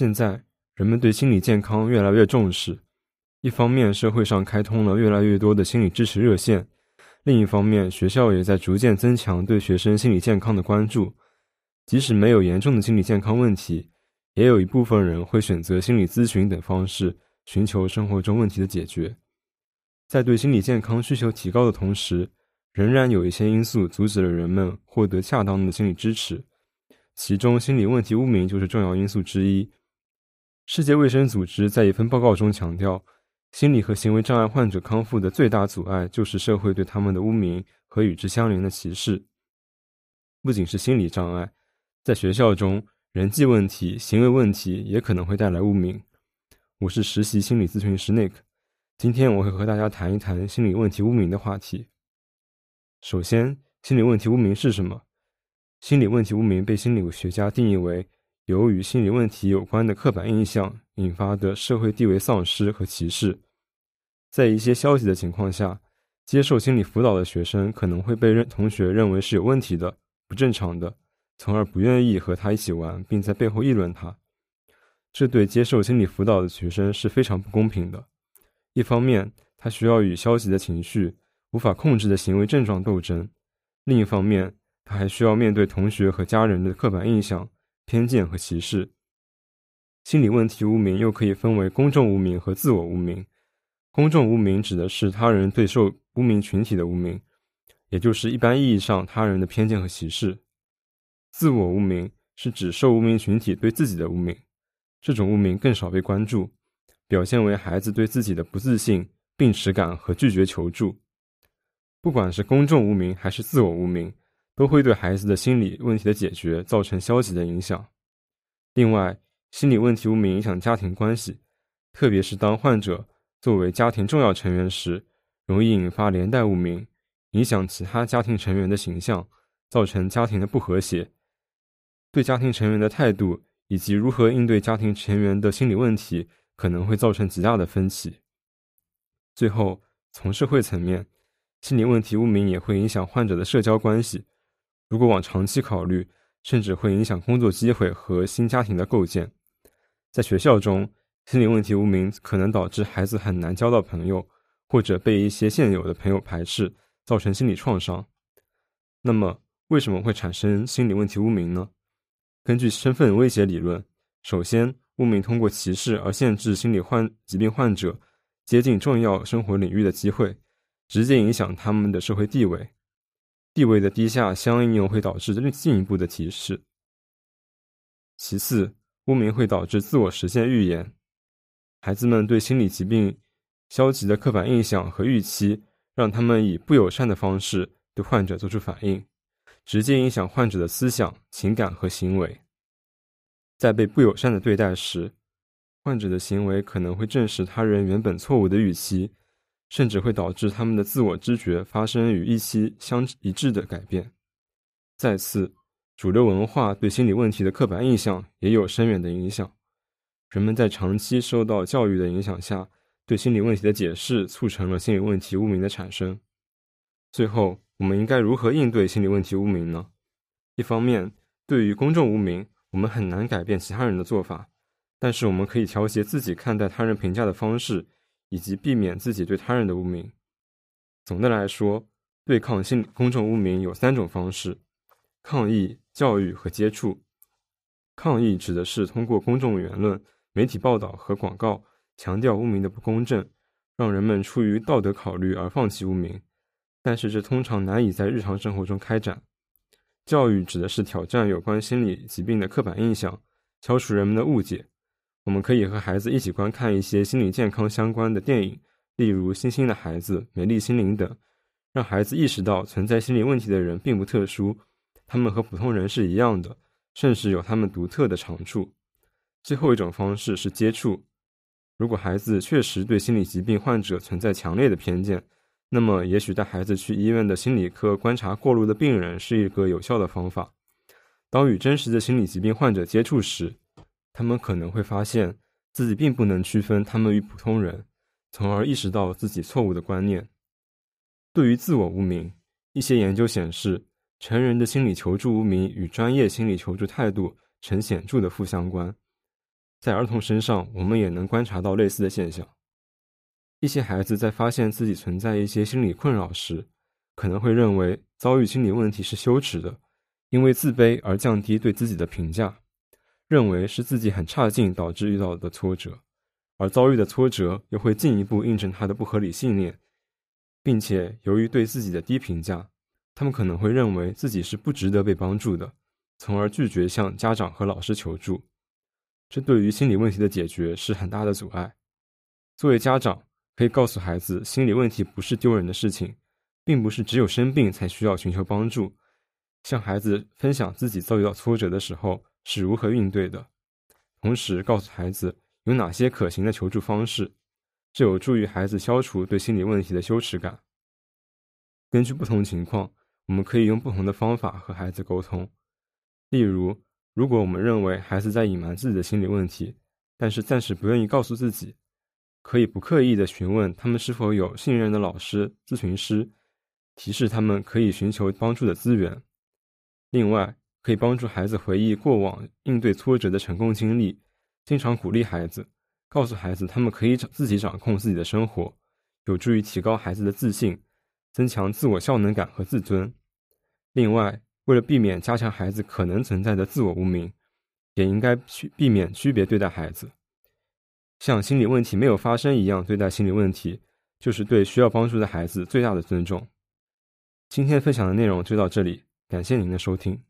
现在，人们对心理健康越来越重视。一方面，社会上开通了越来越多的心理支持热线；另一方面，学校也在逐渐增强对学生心理健康的关注。即使没有严重的心理健康问题，也有一部分人会选择心理咨询等方式，寻求生活中问题的解决。在对心理健康需求提高的同时，仍然有一些因素阻止了人们获得恰当的心理支持，其中心理问题污名就是重要因素之一。世界卫生组织在一份报告中强调，心理和行为障碍患者康复的最大阻碍就是社会对他们的污名和与之相连的歧视。不仅是心理障碍，在学校中，人际问题、行为问题也可能会带来污名。我是实习心理咨询师 Nick，今天我会和大家谈一谈心理问题污名的话题。首先，心理问题污名是什么？心理问题污名被心理学家定义为由于心理问题有关的刻板印象引发的社会地位丧失和歧视。在一些消极的情况下，接受心理辅导的学生可能会被认同学认为是有问题的、不正常的，从而不愿意和他一起玩，并在背后议论他。这对接受心理辅导的学生是非常不公平的。一方面，他需要与消极的情绪。无法控制的行为症状斗争。另一方面，他还需要面对同学和家人的刻板印象、偏见和歧视。心理问题污名又可以分为公众污名和自我污名。公众污名指的是他人对受污名群体的污名，也就是一般意义上他人的偏见和歧视。自我污名是指受污名群体对自己的污名，这种污名更少被关注，表现为孩子对自己的不自信、病耻感和拒绝求助。不管是公众污名还是自我污名，都会对孩子的心理问题的解决造成消极的影响。另外，心理问题污名影响家庭关系，特别是当患者作为家庭重要成员时，容易引发连带污名，影响其他家庭成员的形象，造成家庭的不和谐。对家庭成员的态度以及如何应对家庭成员的心理问题，可能会造成极大的分歧。最后，从社会层面。心理问题污名也会影响患者的社交关系，如果往长期考虑，甚至会影响工作机会和新家庭的构建。在学校中，心理问题污名可能导致孩子很难交到朋友，或者被一些现有的朋友排斥，造成心理创伤。那么，为什么会产生心理问题污名呢？根据身份威胁理论，首先，污名通过歧视而限制心理患疾病患者接近重要生活领域的机会。直接影响他们的社会地位，地位的低下相应又会导致进一步的歧视。其次，污名会导致自我实现预言，孩子们对心理疾病消极的刻板印象和预期，让他们以不友善的方式对患者做出反应，直接影响患者的思想、情感和行为。在被不友善的对待时，患者的行为可能会证实他人原本错误的预期。甚至会导致他们的自我知觉发生与预期相一致的改变。再次，主流文化对心理问题的刻板印象也有深远的影响。人们在长期受到教育的影响下，对心理问题的解释促成了心理问题污名的产生。最后，我们应该如何应对心理问题污名呢？一方面，对于公众污名，我们很难改变其他人的做法，但是我们可以调节自己看待他人评价的方式。以及避免自己对他人的污名。总的来说，对抗性公众污名有三种方式：抗议、教育和接触。抗议指的是通过公众言论、媒体报道和广告强调污名的不公正，让人们出于道德考虑而放弃污名，但是这通常难以在日常生活中开展。教育指的是挑战有关心理疾病的刻板印象，消除人们的误解。我们可以和孩子一起观看一些心理健康相关的电影，例如《星星的孩子》《美丽心灵》等，让孩子意识到存在心理问题的人并不特殊，他们和普通人是一样的，甚至有他们独特的长处。最后一种方式是接触。如果孩子确实对心理疾病患者存在强烈的偏见，那么也许带孩子去医院的心理科观察过路的病人是一个有效的方法。当与真实的心理疾病患者接触时，他们可能会发现自己并不能区分他们与普通人，从而意识到自己错误的观念。对于自我无名，一些研究显示，成人的心理求助无名与专业心理求助态度呈显著的负相关。在儿童身上，我们也能观察到类似的现象。一些孩子在发现自己存在一些心理困扰时，可能会认为遭遇心理问题是羞耻的，因为自卑而降低对自己的评价，认为是自己很差劲导致遇到的挫折，而遭遇的挫折又会进一步印证他的不合理信念，并且由于对自己的低评价，他们可能会认为自己是不值得被帮助的，从而拒绝向家长和老师求助。这对于心理问题的解决是很大的阻碍。作为家长，可以告诉孩子，心理问题不是丢人的事情，并不是只有生病才需要寻求帮助。向孩子分享自己遭遇到挫折的时候是如何应对的，同时告诉孩子有哪些可行的求助方式，这有助于孩子消除对心理问题的羞耻感。根据不同情况，我们可以用不同的方法和孩子沟通。例如，如果我们认为孩子在隐瞒自己的心理问题，但是暂时不愿意告诉自己。可以不刻意的询问他们是否有信任的老师、咨询师，提示他们可以寻求帮助的资源。另外，可以帮助孩子回忆过往应对挫折的成功经历，经常鼓励孩子，告诉孩子他们可以自己掌控自己的生活，有助于提高孩子的自信，增强自我效能感和自尊。另外，为了避免加强孩子可能存在的自我无名，也应该去避免区别对待孩子。像心理问题没有发生一样对待心理问题，就是对需要帮助的孩子最大的尊重。今天分享的内容就到这里，感谢您的收听。